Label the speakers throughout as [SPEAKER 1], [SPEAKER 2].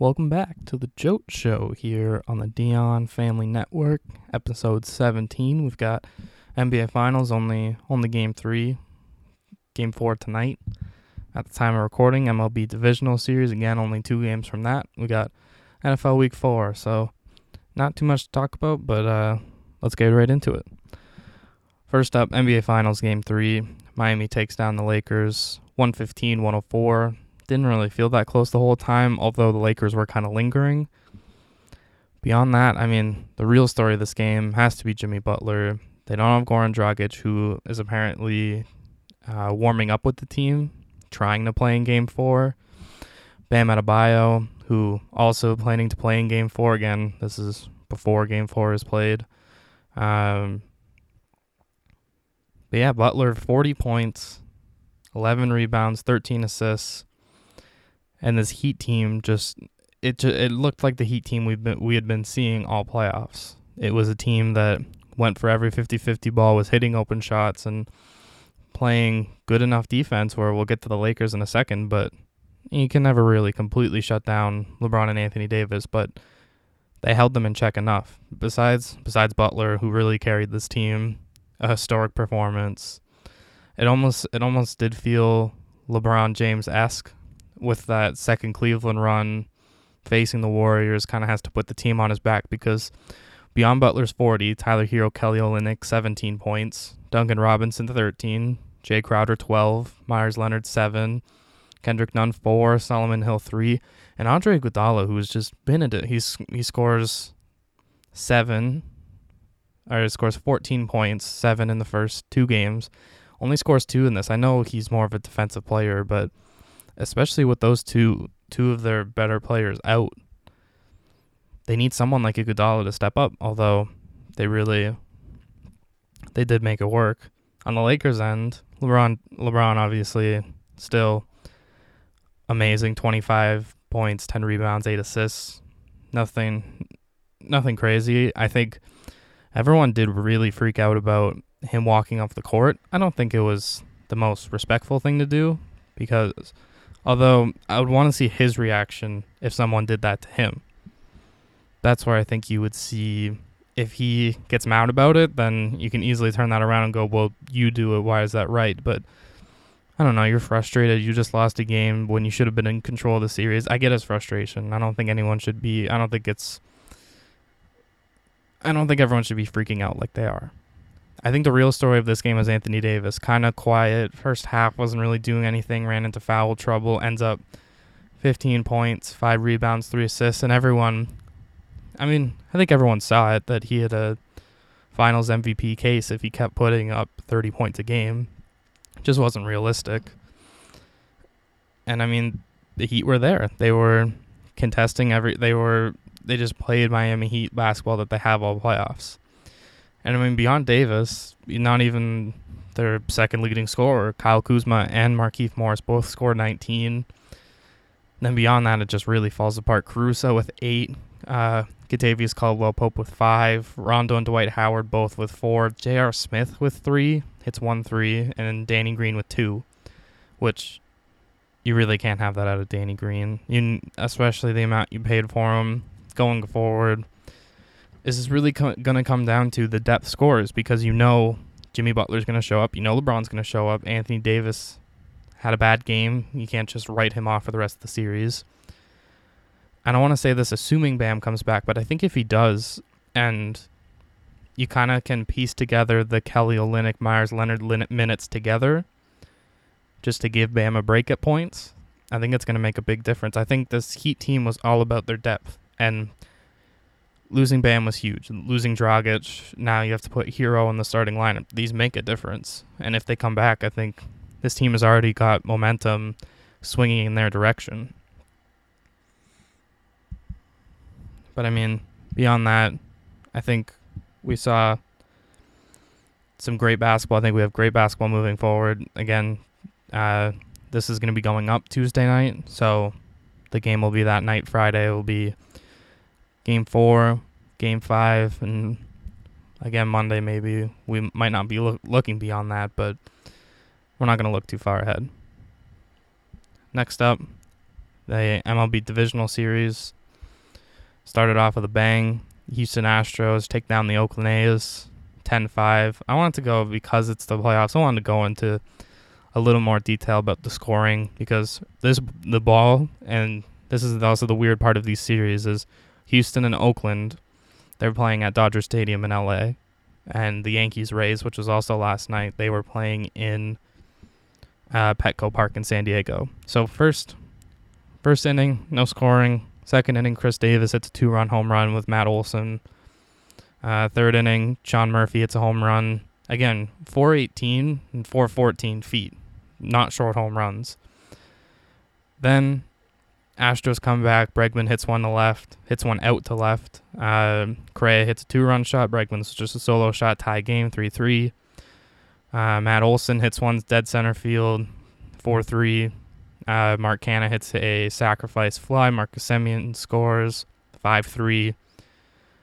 [SPEAKER 1] Welcome back to the Jote Show here on the Dion Family Network, episode 17. We've got NBA Finals, only only game three, game four tonight. At the time of recording, MLB Divisional Series, again, only two games from that. We got NFL Week Four, so not too much to talk about, but uh, let's get right into it. First up, NBA Finals Game 3. Miami takes down the Lakers 115 104. Didn't really feel that close the whole time, although the Lakers were kind of lingering. Beyond that, I mean, the real story of this game has to be Jimmy Butler. They don't have Goran Dragic, who is apparently uh, warming up with the team, trying to play in Game 4. Bam Adebayo, who also planning to play in Game 4 again. This is before Game 4 is played. Um, but yeah, Butler 40 points, 11 rebounds, 13 assists, and this Heat team just it it looked like the Heat team we've been we had been seeing all playoffs. It was a team that went for every 50-50 ball, was hitting open shots and playing good enough defense where we'll get to the Lakers in a second, but you can never really completely shut down LeBron and Anthony Davis, but they held them in check enough. Besides besides Butler, who really carried this team, a historic performance. It almost it almost did feel LeBron James esque with that second Cleveland run facing the Warriors kind of has to put the team on his back because beyond Butler's 40, Tyler Herro, Kelly Olynyk 17 points, Duncan Robinson 13, Jae Crowder 12, Meyers Leonard 7, Kendrick Nunn 4, Solomon Hill 3, and Andre Iguodala who's just been a he's he scores 7 or scores 14 points, 7 in the first two games. Only scores 2 in this. I know he's more of a defensive player, but especially with those two two of their better players out. They need someone like Iguodala to step up, although they really they did make it work. On the Lakers end, LeBron LeBron obviously still amazing, 25 points, 10 rebounds, 8 assists. Nothing nothing crazy. I think everyone did really freak out about him walking off the court. I don't think it was the most respectful thing to do because Although I would want to see his reaction if someone did that to him. That's where I think you would see if he gets mad about it, then you can easily turn that around and go, "Well, you do it. Why is that right?" But I don't know. You're frustrated. You just lost a game when you should have been in control of the series. I get his frustration. I don't think anyone should be. I don't think it's. I don't think everyone should be freaking out like they are. I think the real story of this game is Anthony Davis. Kind of quiet. First half wasn't really doing anything, ran into foul trouble, ends up 15 points, 5 rebounds, 3 assists, and everyone I mean, I think everyone saw it that he had a finals MVP case if he kept putting up 30 points a game. It just wasn't realistic. And I mean, the Heat were there. They were contesting every they were they just played Miami Heat basketball that they have all playoffs. And I mean, beyond Davis, not even their second leading scorer, Kyle Kuzma and Markieff Morris both scored 19. Then beyond that, it just really falls apart. Caruso with eight, uh, Kentavious Caldwell Pope with five, Rondo and Dwight Howard both with four, J.R. Smith with three, hits one three, and Danny Green with two, which you really can't have that out of Danny Green. You, especially the amount you paid for him going forward is this really co- going to come down to the depth scores because you know Jimmy Butler's going to show up, you know LeBron's going to show up, Anthony Davis had a bad game. You can't just write him off for the rest of the series. I don't want to say this assuming Bam comes back, but I think if he does, and you kind of can piece together the Kelly Olynyk, Meyers, Leonard minutes together, just to give Bam a break at points, I think it's going to make a big difference. I think this Heat team was all about their depth, and losing Bam was huge. Losing Dragic, now you have to put Herro in the starting lineup. These make a difference, and if they come back, I think this team has already got momentum swinging in their direction. But I mean, beyond that, I think we saw some great basketball. I think we have great basketball moving forward. Again, uh, this is going to be going up Tuesday night, so the game will be that night. Friday will be game four, game five, and again Monday maybe. We might not be lo- looking beyond that, but we're not going to look too far ahead. Next up, The MLB Divisional Series started off with a bang. Houston Astros take down the Oakland A's 10-5. I wanted to go because it's the playoffs. I wanted to go into a little more detail about the scoring because this the ball and this is also the weird part of these series is Houston and Oakland. They're playing at Dodger Stadium in LA and the Yankees Rays, which was also last night, they were playing in uh, Petco Park in San Diego. So first, first inning, no scoring. Second inning, Khris Davis hits a two-run home run with Matt Olson. Uh, third inning, Sean Murphy hits a home run. Again, 418 and 414 feet, not short home runs. Then Astros come back. Bregman hits one to left, hits one out to left. Uh, Correa hits a two run shot. Bregman's just a solo shot, tie game 3 3. Uh, Matt Olson hits one dead center field, 4 3. Uh, Mark Canha hits a sacrifice fly. Marcus Semien scores 5 3.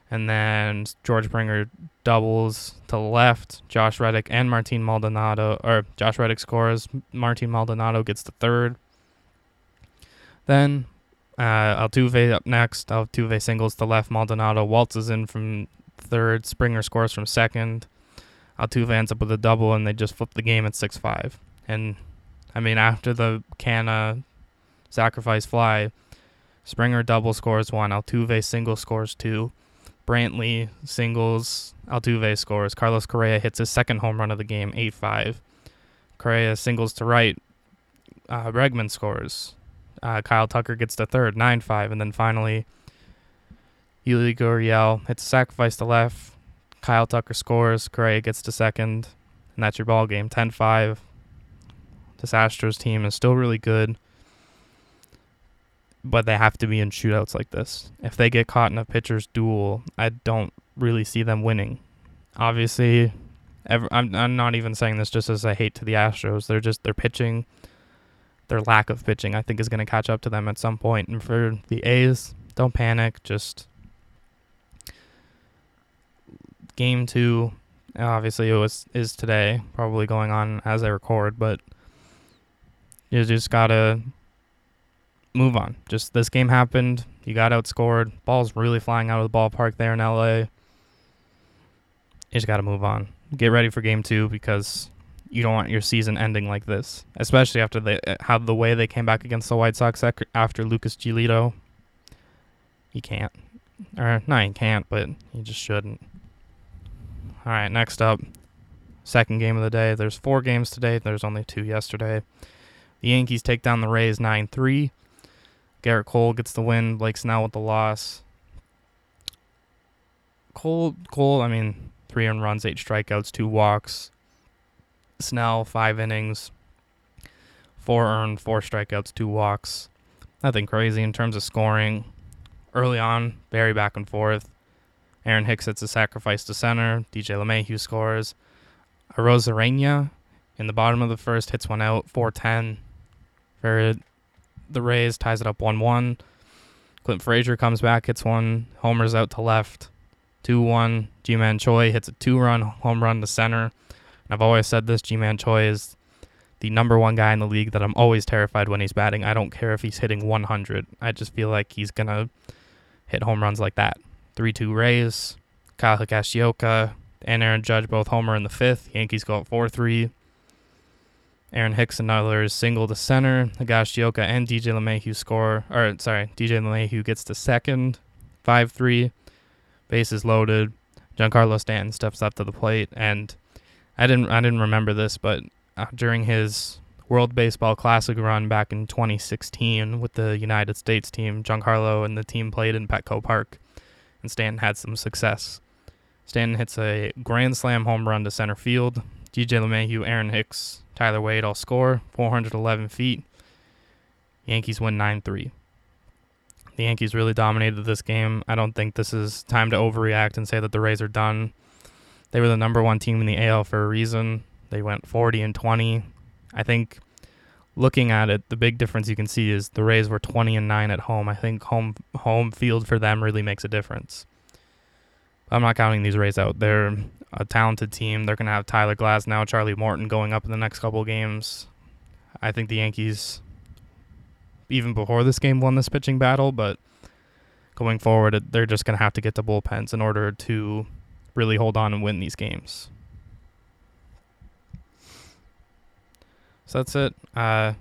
[SPEAKER 1] And then George Springer doubles to left. Josh Reddick and Martin Maldonado, or Josh Reddick scores. Martin Maldonado gets the third. Then uh, Altuve up next. Altuve singles to left. Maldonado waltzes in from third. Springer scores from second. Altuve ends up with a double, and they just flip the game at 6 5. And, I mean, after the Canha sacrifice fly, Springer double scores one. Altuve single scores two. Brantley singles. Altuve scores. Carlos Correa hits his second home run of the game, 8 5. Correa singles to right. Uh, Bregman scores. Uh, Kyle Tucker gets the third, 9 5. And then finally, Yuli Gurriel hits a sacrifice to left. Kyle Tucker scores. Correa gets to second. And that's your ball game, 10 5. This Astros team is still really good, but they have to be in shootouts like this. If they get caught in a pitcher's duel, I don't really see them winning. Obviously, ever, I'm, I'm not even saying this just as a hate to the Astros. They're just, they're pitching their lack of pitching, I think, is going to catch up to them at some point. And for the A's, don't panic. Just game two, obviously, it was is today, probably going on as I record, but you just gotta move on. Just this game happened. You got outscored. Ball's really flying out of the ballpark there in LA. You just got to move on. Get ready for game two because you don't want your season ending like this, especially after they uh, how the way they came back against the White Sox after Lucas Giolito. You can't, or no, you can't, but you just shouldn't. All right, next up, second game of the day. There's four games today. There's only two yesterday. The Yankees take down the Rays 9-3. Gerrit Cole gets the win. Blake Snell with the loss. Cole, Cole, I mean, three earned runs, eight strikeouts, two walks. Snell, five innings, four earned, four strikeouts, two walks. Nothing crazy in terms of scoring. Early on, very back and forth. Aaron Hicks hits a sacrifice to center. DJ LeMahieu scores. Arozarena in the bottom of the first hits one out, 410. For the Rays, ties it up 1 1. Clint Frazier comes back, hits one, homers out to left, 2 1. Ji-Man Choi hits a two run home run to center. I've always said this Ji-Man Choi is the number one guy in the league that I'm always terrified when he's batting. I don't care if he's hitting 100. I just feel like he's going to hit home runs like that. 3 2 Rays, Kyle Higashioka, and Aaron Judge both homer in the fifth. Yankees go up 4 3. Aaron Hicks and another single to center. Higashioka and DJ LeMahieu score. Or, sorry, DJ LeMahieu gets to second. 5 3. Bases loaded. Giancarlo Stanton steps up to the plate and I didn't I didn't remember this, but uh, during his World Baseball Classic run back in 2016 with the United States team, Giancarlo and the team played in Petco Park, and Stanton had some success. Stanton hits a grand slam home run to center field. DJ LeMahieu, Aaron Hicks, Tyler Wade all score 411 feet. Yankees win 9 3. The Yankees really dominated this game. I don't think this is time to overreact and say that the Rays are done. They were the number one team in the AL for a reason. They went 40 and 20. I think looking at it, the big difference you can see is the Rays were 20 and 9 at home. I think home home field for them really makes a difference. I'm not counting these Rays out. They're a talented team. They're going to have Tyler Glasnow, Charlie Morton going up in the next couple games. I think the Yankees even before this game won this pitching battle, but going forward, they're just going to have to get to bullpens in order to really hold on and win these games. So that's it. Uh,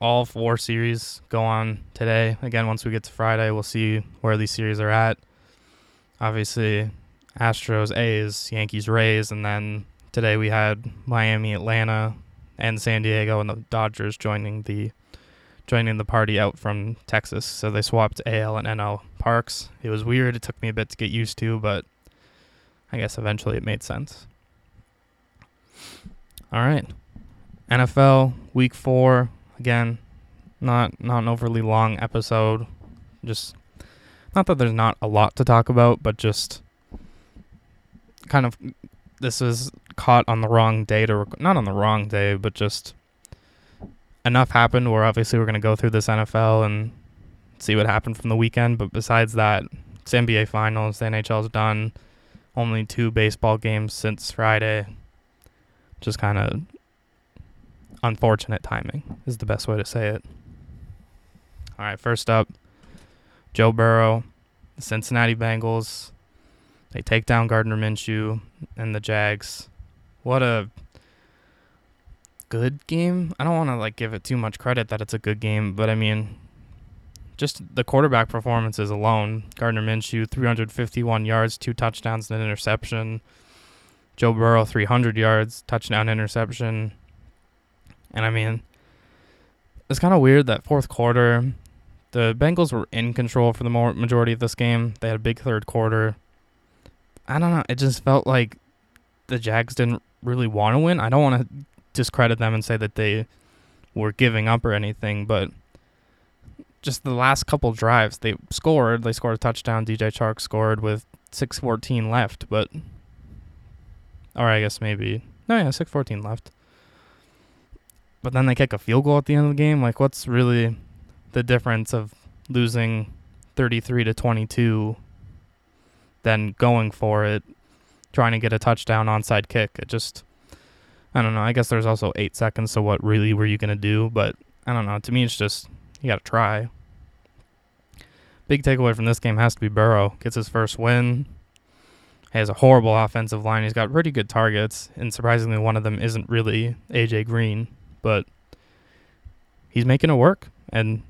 [SPEAKER 1] all four series go on today. Again, once we get to Friday, we'll see where these series are at. Obviously, Astros, A's, Yankees, Rays, and then today we had Miami, Atlanta, and San Diego, and the Dodgers joining the joining the party out from Texas. So they swapped AL and NL parks. It was weird. It took me a bit to get used to, but I guess eventually it made sense. All right. NFL week 4 again. Not not an overly long episode. Just not that there's not a lot to talk about, but just kind of this is caught on the wrong day to rec- not on the wrong day, but just enough happened where obviously we're going to go through this NFL and see what happened from the weekend. But besides that, it's NBA Finals, the NHL's done. Only two baseball games since Friday. Just kind of unfortunate timing is the best way to say it. All right, first up, Joe Burrow, the Cincinnati Bengals. They take down Gardner Minshew and the Jags. What a good game. I don't want to like give it too much credit that it's a good game, but I mean, just the quarterback performances alone. Gardner Minshew, 351 yards, two touchdowns, and an interception. Joe Burrow, 300 yards, touchdown, interception. And I mean, it's kind of weird that fourth quarter, the Bengals were in control for the majority of this game. They had a big third quarter. I don't know. It just felt like the Jags didn't really want to win. I don't want to discredit them and say that they were giving up or anything, but just the last couple drives, they scored. They scored a touchdown. DJ Chark scored with 6:14 left, but or I guess maybe no, yeah, 6:14 left but then they kick a field goal at the end of the game. Like, what's really the difference of losing 33 to 22 than going for it, trying to get a touchdown onside kick? It just, I don't know. I guess there's also eight seconds. So what really were you gonna do? But I don't know. To me, it's just you got to try. Big takeaway from this game has to be Burrow gets his first win. He has a horrible offensive line. He's got pretty good targets, and surprisingly, one of them isn't really AJ Green but he's making it work, and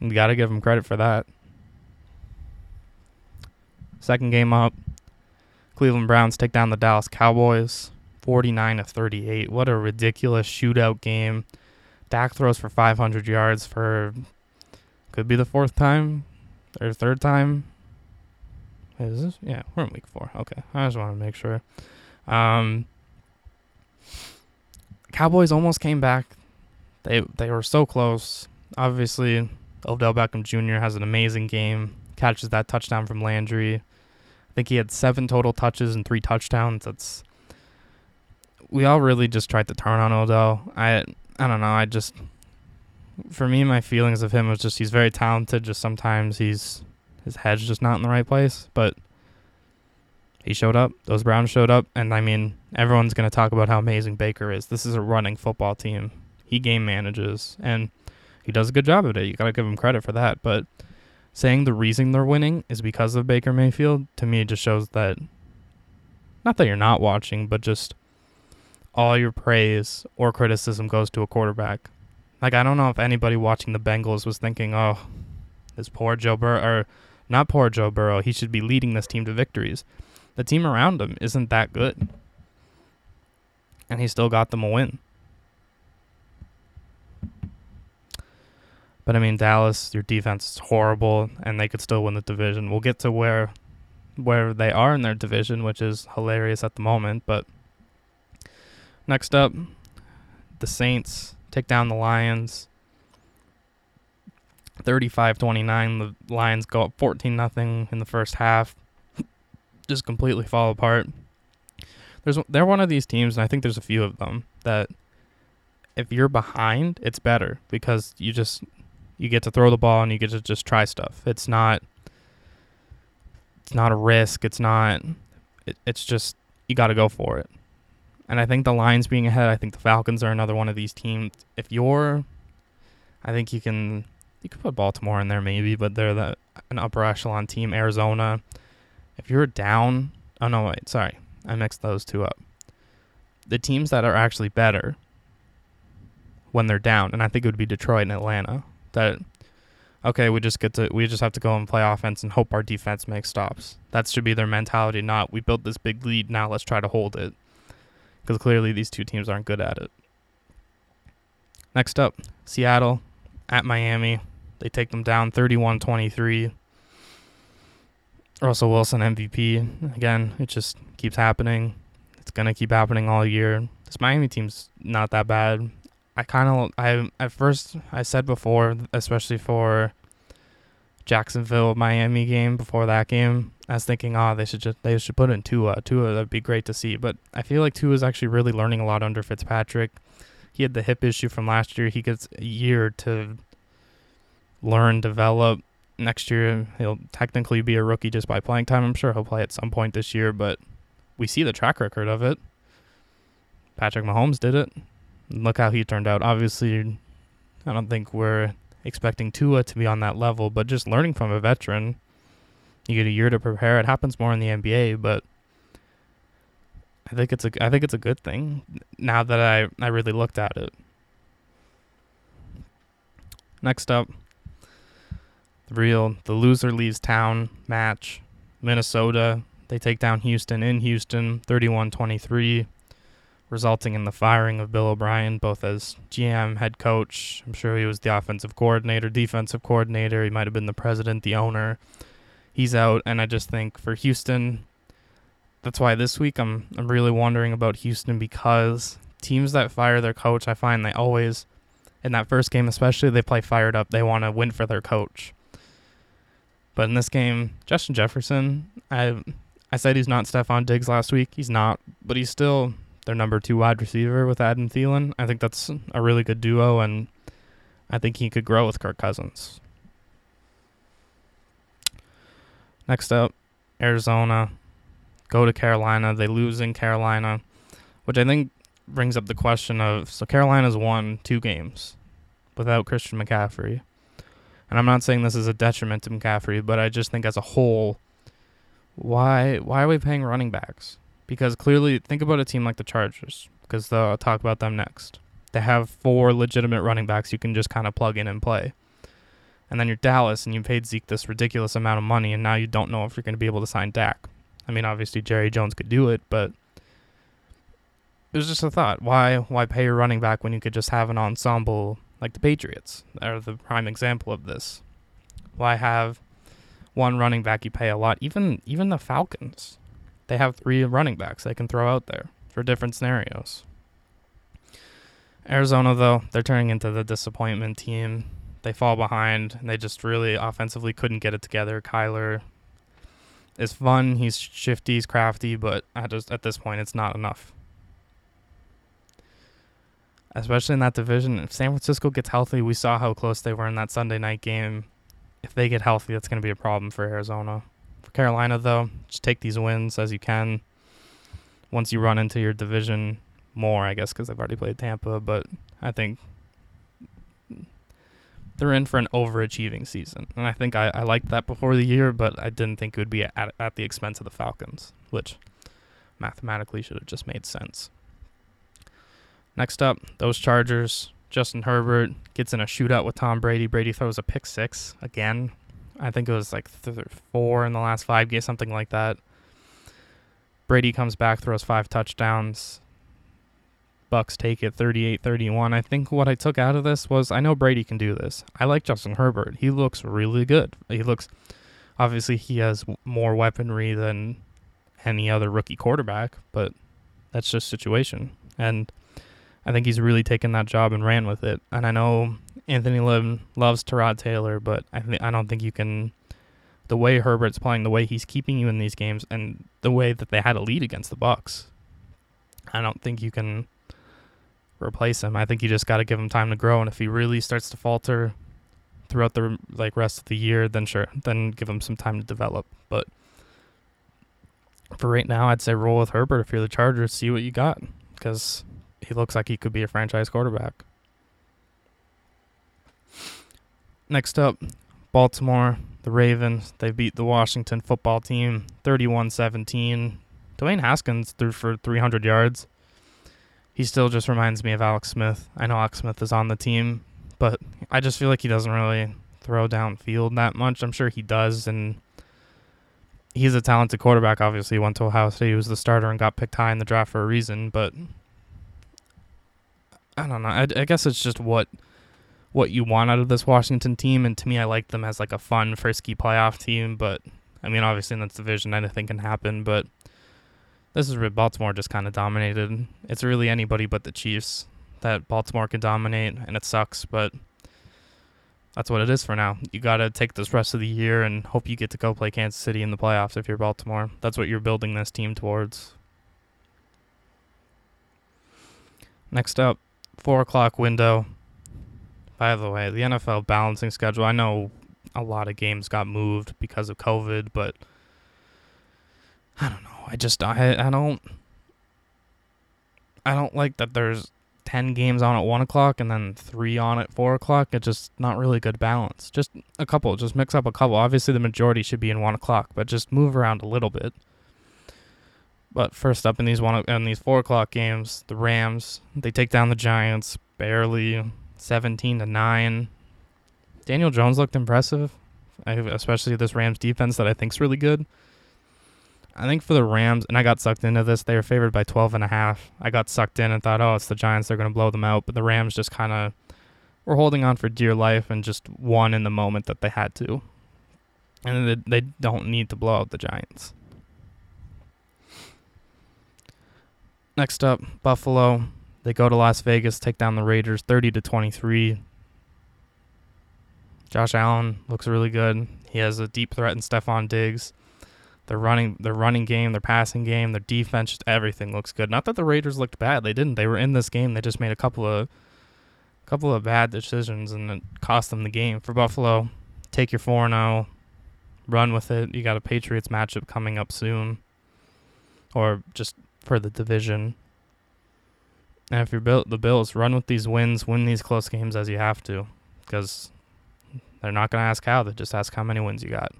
[SPEAKER 1] you got to give him credit for that. Second game up, Cleveland Browns take down the Dallas Cowboys, 49 to 38. What a ridiculous shootout game. Dak throws for 500 yards for could be the fourth time or third time. Is this? Yeah, we're in week four. Okay, I just want to make sure. Um, Cowboys almost came back. They they were so close. Obviously, Odell Beckham Jr. has an amazing game. Catches that touchdown from Landry. I think he had seven total touches and three touchdowns. That's we all really just tried to turn on Odell. I I don't know. I just for me, my feelings of him was just he's very talented. Just sometimes he's his head's just not in the right place. But he showed up. Those Browns showed up, and I mean, everyone's going to talk about how amazing Baker is. This is a running football team. He game manages, and he does a good job of it. You got to give him credit for that. But saying the reason they're winning is because of Baker Mayfield to me just shows that not that you're not watching, but just all your praise or criticism goes to a quarterback. Like I don't know if anybody watching the Bengals was thinking, "Oh, this poor Joe Burrow," or not poor Joe Burrow. He should be leading this team to victories the team around him isn't that good. And he still got them a win. But I mean, Dallas, your defense is horrible, and they could still win the division. We'll get to where where they are in their division, which is hilarious at the moment. But next up, the Saints take down the Lions. 35-29. The Lions go up 14 nothing in the first half just completely fall apart. There's they're one of these teams, and I think there's a few of them that if you're behind, it's better because you just you get to throw the ball and you get to just try stuff. It's not it's not a risk. It's not. It, it's just you got to go for it. And I think the Lions being ahead, I think the Falcons are another one of these teams. If you're I think you can you could put Baltimore in there maybe, but they're the an upper echelon team. Arizona, if you're down, oh no, wait, sorry, I mixed those two up. The teams that are actually better when they're down, and I think it would be Detroit and Atlanta. That okay, we just get to we just have to go and play offense and hope our defense makes stops. That should be their mentality. Not we built this big lead, now let's try to hold it, because clearly these two teams aren't good at it. Next up, Seattle at Miami. They take them down 31 23. Russell Wilson MVP. Again, it just keeps happening. It's going to keep happening all year. This Miami team's not that bad. I kind of, I at first, I said before, especially for Jacksonville Miami game before that game, I was thinking, oh, they should just they should put in Tua. Tua that'd be great to see. But I feel like Tua is actually really learning a lot under Fitzpatrick. He had the hip issue from last year. He gets a year to learn, develop. Next year, he'll technically be a rookie just by playing time. I'm sure he'll play at some point this year, but we see the track record of it. Patrick Mahomes did it. Look how he turned out. Obviously, I don't think we're expecting Tua to be on that level, but just learning from a veteran, you get a year to prepare. It happens more in the NBA, but I think it's a I think it's a good thing now that I I really looked at it. Next up, the real the loser leaves town match. Minnesota, they take down Houston in Houston 31-23, resulting in the firing of Bill O'Brien both as GM, head coach. I'm sure he was the offensive coordinator, defensive coordinator, he might have been the president, the owner. He's out and I just think for Houston that's why this week I'm I'm really wondering about Houston because teams that fire their coach, I find they always in that first game especially they play fired up. They want to win for their coach. But in this game, Justin Jefferson, I I said he's not Stefon Diggs last week. He's not, but he's still their number two wide receiver with Adam Thielen. I think that's a really good duo, and I think he could grow with Kirk Cousins. Next up, Arizona. Go to Carolina. They lose in Carolina, which I think brings up the question of so Carolina's won two games without Christian McCaffrey. And I'm not saying this is a detriment to McCaffrey, but I just think as a whole, why why are we paying running backs? Because clearly, think about a team like the Chargers, because uh, I'll talk about them next. They have four legitimate running backs you can just kind of plug in and play. And then you're Dallas, and you paid Zeke this ridiculous amount of money, and now you don't know if you're going to be able to sign Dak. I mean, obviously Jerry Jones could do it, but it was just a thought. Why why pay a running back when you could just have an ensemble like the Patriots are the prime example of this. Why have one running back you pay a lot? Even even the Falcons, they have three running backs they can throw out there for different scenarios. Arizona though, they're turning into the disappointment team. They fall behind and they just really offensively couldn't get it together. Kyler is fun, he's shifty, he's crafty, but at just at this point it's not enough especially in that division. If San Francisco gets healthy, we saw how close they were in that Sunday night game. If they get healthy, that's going to be a problem for Arizona. For Carolina, though, just take these wins as you can. Once you run into your division more, I guess, because they've already played Tampa, but I think they're in for an overachieving season. And I think I, I liked that before the year, but I didn't think it would be at, at the expense of the Falcons, which mathematically should have just made sense. Next up, those Chargers. Justin Herbert gets in a shootout with Tom Brady. Brady throws a pick six again. I think it was like th- four in the last five games, something like that. Brady comes back, throws five touchdowns. Bucs take it 38-31. I think what I took out of this was I know Brady can do this. I like Justin Herbert. He looks really good. He looks obviously he has more weaponry than any other rookie quarterback, but that's just situation. And I think he's really taken that job and ran with it. And I know Anthony Lynn loves Tyrod Taylor, but I th- I don't think you can. The way Herbert's playing, the way he's keeping you in these games, and the way that they had a lead against the Bucs, I don't think you can replace him. I think you just got to give him time to grow. And if he really starts to falter throughout the like rest of the year, then sure, then give him some time to develop. But for right now, I'd say roll with Herbert if you're the Chargers. See what you got, because he looks like he could be a franchise quarterback. Next up, Baltimore, the Ravens. They beat the Washington football team 31 17. Dwayne Haskins threw for 300 yards. He still just reminds me of Alex Smith. I know Alex Smith is on the team, but I just feel like he doesn't really throw downfield that much. I'm sure he does, and he's a talented quarterback. Obviously, he went to Ohio State. He was the starter and got picked high in the draft for a reason. But I don't know. I, I guess it's just what what you want out of this Washington team. And to me, I like them as like a fun, frisky playoff team. But I mean, obviously in this division, anything can happen. But this is where Baltimore just kind of dominated. It's really anybody but the Chiefs that Baltimore can dominate, and it sucks. But that's what it is for now. You got to take this rest of the year and hope you get to go play Kansas City in the playoffs if you're Baltimore. That's what you're building this team towards. Next up, four o'clock window. By the way, the NFL balancing schedule. I know a lot of games got moved because of COVID, but I don't know. I just I I don't I don't like that there's ten games on at one o'clock and then three on at four o'clock. It's just not really good balance. Just a couple. Just mix up a couple. Obviously, the majority should be in one o'clock, but just move around a little bit. But first up in these one in these four o'clock games, the Rams they take down the Giants barely 17 to 9. Daniel Jones looked impressive, especially this Rams defense that I think is really good. I think for the Rams, and I got sucked into this, they were favored by 12 and a half. I got sucked in and thought, oh, it's the Giants, they're going to blow them out. But the Rams just kind of were holding on for dear life and just won in the moment that they had to. And they, they don't need to blow out the Giants. Next up, Buffalo. They go to Las Vegas, take down the Raiders 30 to 23. Josh Allen looks really good. He has a deep threat in Stefon Diggs. Their running their running game, their passing game, their defense, just everything looks good. Not that the Raiders looked bad. They didn't. They were in this game. They just made a couple of couple of bad decisions and it cost them the game. For Buffalo, take your 4-0, run with it. You got a Patriots matchup coming up soon. Or just for the division. And if you're built the Bills, run with these wins, win these close games as you have to, because they're not going to ask how. They just ask how many wins you got.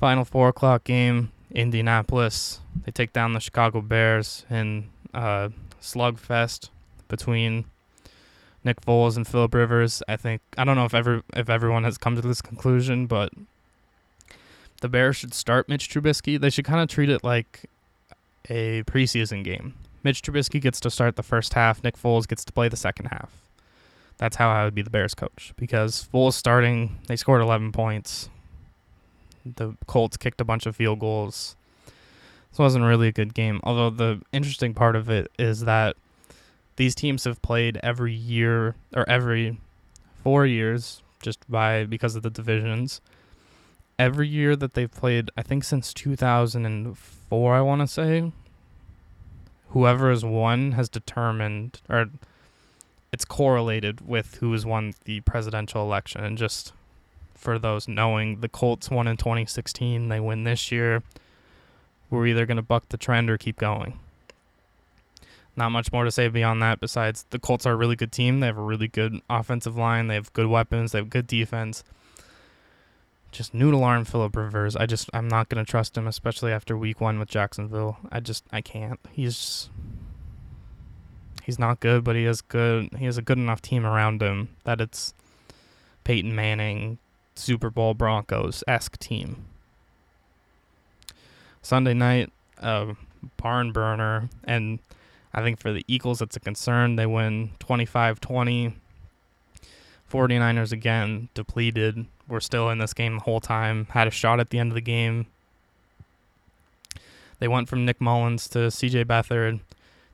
[SPEAKER 1] Final four o'clock game, Indianapolis. They take down the Chicago Bears in uh, slugfest between Nick Foles and Philip Rivers. I think I don't know if ever if everyone has come to this conclusion, but the Bears should start Mitch Trubisky. They should kind of treat it like a preseason game. Mitch Trubisky gets to start the first half. Nick Foles gets to play the second half. That's how I would be the Bears coach because Foles starting, they scored 11 points. The Colts kicked a bunch of field goals. This wasn't really a good game. Although the interesting part of it is that these teams have played every year or every four years just by because of the divisions. Every year that they've played, I think since 2004, I want to say, whoever has won has determined or it's correlated with who has won the presidential election. And just for those knowing, the Colts won in 2016. They win this year. We're either going to buck the trend or keep going. Not much more to say beyond that. Besides, the Colts are a really good team. They have a really good offensive line. They have good weapons. They have good defense just noodle arm Philip Rivers. I just I'm not gonna trust him, especially after week one with Jacksonville. I just I can't. He's he's not good, but he is good. He has a good enough team around him that it's Peyton Manning, Super Bowl Broncos esque team. Sunday night, uh, barn burner, and I think for the Eagles, it's a concern. They win 25 20. 49ers again depleted were still in this game the whole time, had a shot at the end of the game. They went from Nick Mullens to CJ Beathard.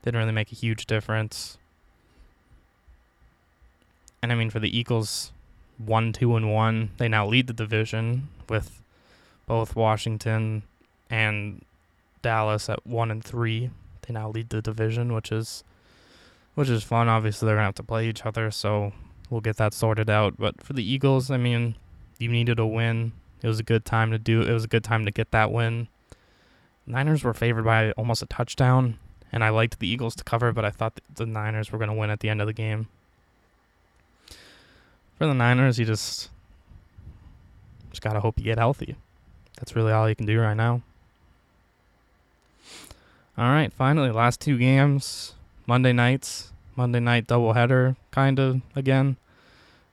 [SPEAKER 1] Didn't really make a huge difference. And I mean, for the Eagles, one, two, and one, they now lead the division with both Washington and Dallas at one and three. They now lead the division, which is which is fun. Obviously, they're gonna have to play each other, so we'll get that sorted out. But for the Eagles, I mean, you needed a win. It was a good time to do. It was a good time to get that win. Niners were favored by almost a touchdown, and I liked the Eagles to cover, but I thought the Niners were going to win at the end of the game. For the Niners, you just just gotta hope you get healthy. That's really all you can do right now. All right, finally, last two games, Monday nights, Monday night doubleheader, kind of again.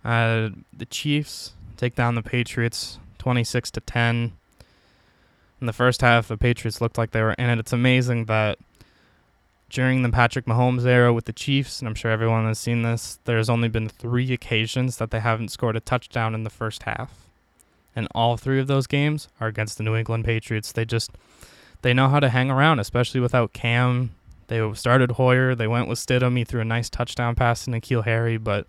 [SPEAKER 1] Uh, the Chiefs take down the Patriots, twenty-six to ten. In the first half, the Patriots looked like they were in it. It's amazing that during the Patrick Mahomes era with the Chiefs, and I'm sure everyone has seen this, there's only been three occasions that they haven't scored a touchdown in the first half. And all three of those games are against the New England Patriots. They just they know how to hang around, especially without Cam. They started Hoyer, they went with Stidham, he threw a nice touchdown pass to N'Keal Harry, but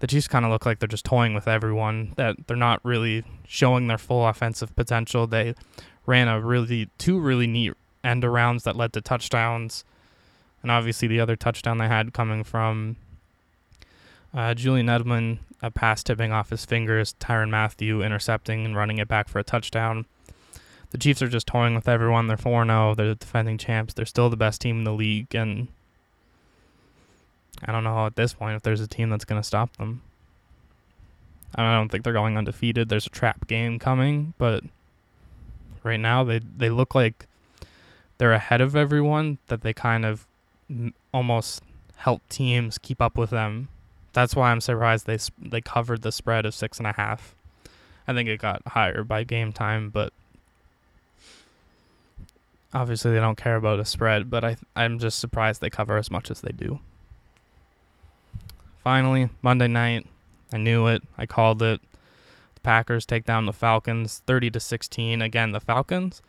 [SPEAKER 1] the Chiefs kind of look like they're just toying with everyone, that they're not really showing their full offensive potential. They ran a really two really neat end arounds that led to touchdowns and obviously the other touchdown they had coming from uh, Julian Edelman, a pass tipping off his fingers, Tyrann Mathieu intercepting and running it back for a touchdown. The Chiefs are just toying with everyone. They're 4 0. They're the defending champs. They're still the best team in the league. And I don't know at this point if there's a team that's going to stop them. I don't think they're going undefeated. There's a trap game coming, but right now they they look like they're ahead of everyone. That they kind of almost help teams keep up with them. That's why I'm surprised they they covered the spread of six and a half. I think it got higher by game time, but obviously they don't care about a spread. But I I'm just surprised they cover as much as they do. Finally, Monday night, I knew it. I called it. The Packers take down the Falcons, thirty to sixteen. Again, the Falcons,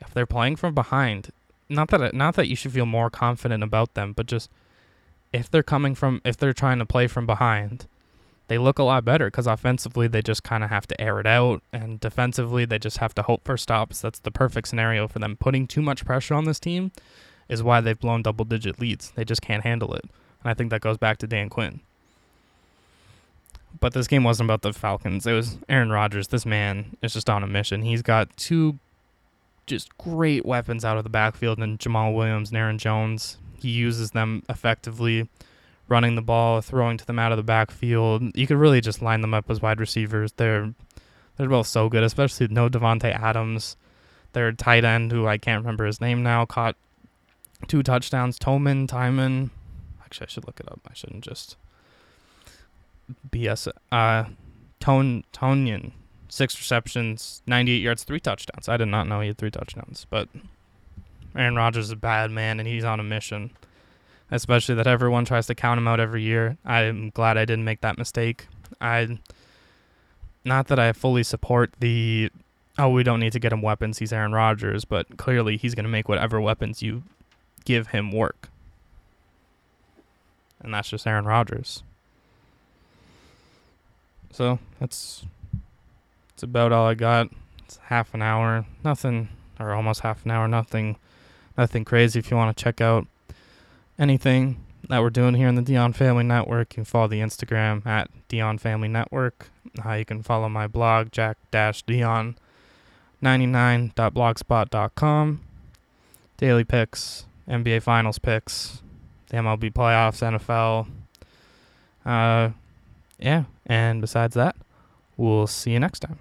[SPEAKER 1] if they're playing from behind, not that not that you should feel more confident about them, but just if they're coming from if they're trying to play from behind, they look a lot better because offensively they just kind of have to air it out, and defensively they just have to hope for stops. That's the perfect scenario for them. Putting too much pressure on this team is why they've blown double digit leads. They just can't handle it, and I think that goes back to Dan Quinn. But this game wasn't about the Falcons. It was Aaron Rodgers. This man is just on a mission. He's got two just great weapons out of the backfield and Jamaal Williams and Aaron Jones. He uses them effectively, running the ball, throwing to them out of the backfield. You could really just line them up as wide receivers. They're they're both so good, especially no Davante Adams. Their tight end, who I can't remember his name now, caught two touchdowns. Toman, Timon. Actually, I should look it up. I shouldn't just BS. Uh, Tone Tonyan six receptions, 98 yards, three touchdowns. I did not know he had three touchdowns, but Aaron Rodgers is a bad man and he's on a mission. Especially that everyone tries to count him out every year. I'm glad I didn't make that mistake. I not that I fully support the oh we don't need to get him weapons, he's Aaron Rodgers, but clearly he's going to make whatever weapons you give him work. And that's just Aaron Rodgers. So, that's that's about all I got. It's half an hour, nothing, or almost half an hour, nothing, nothing crazy. If you want to check out anything that we're doing here in the Dion Family Network, you can follow the Instagram at Dion Family Network. Uh, you can follow my blog, jack-dion99.blogspot.com. Daily picks, NBA Finals picks, the MLB playoffs, NFL. Uh, yeah, and besides that, we'll see you next time.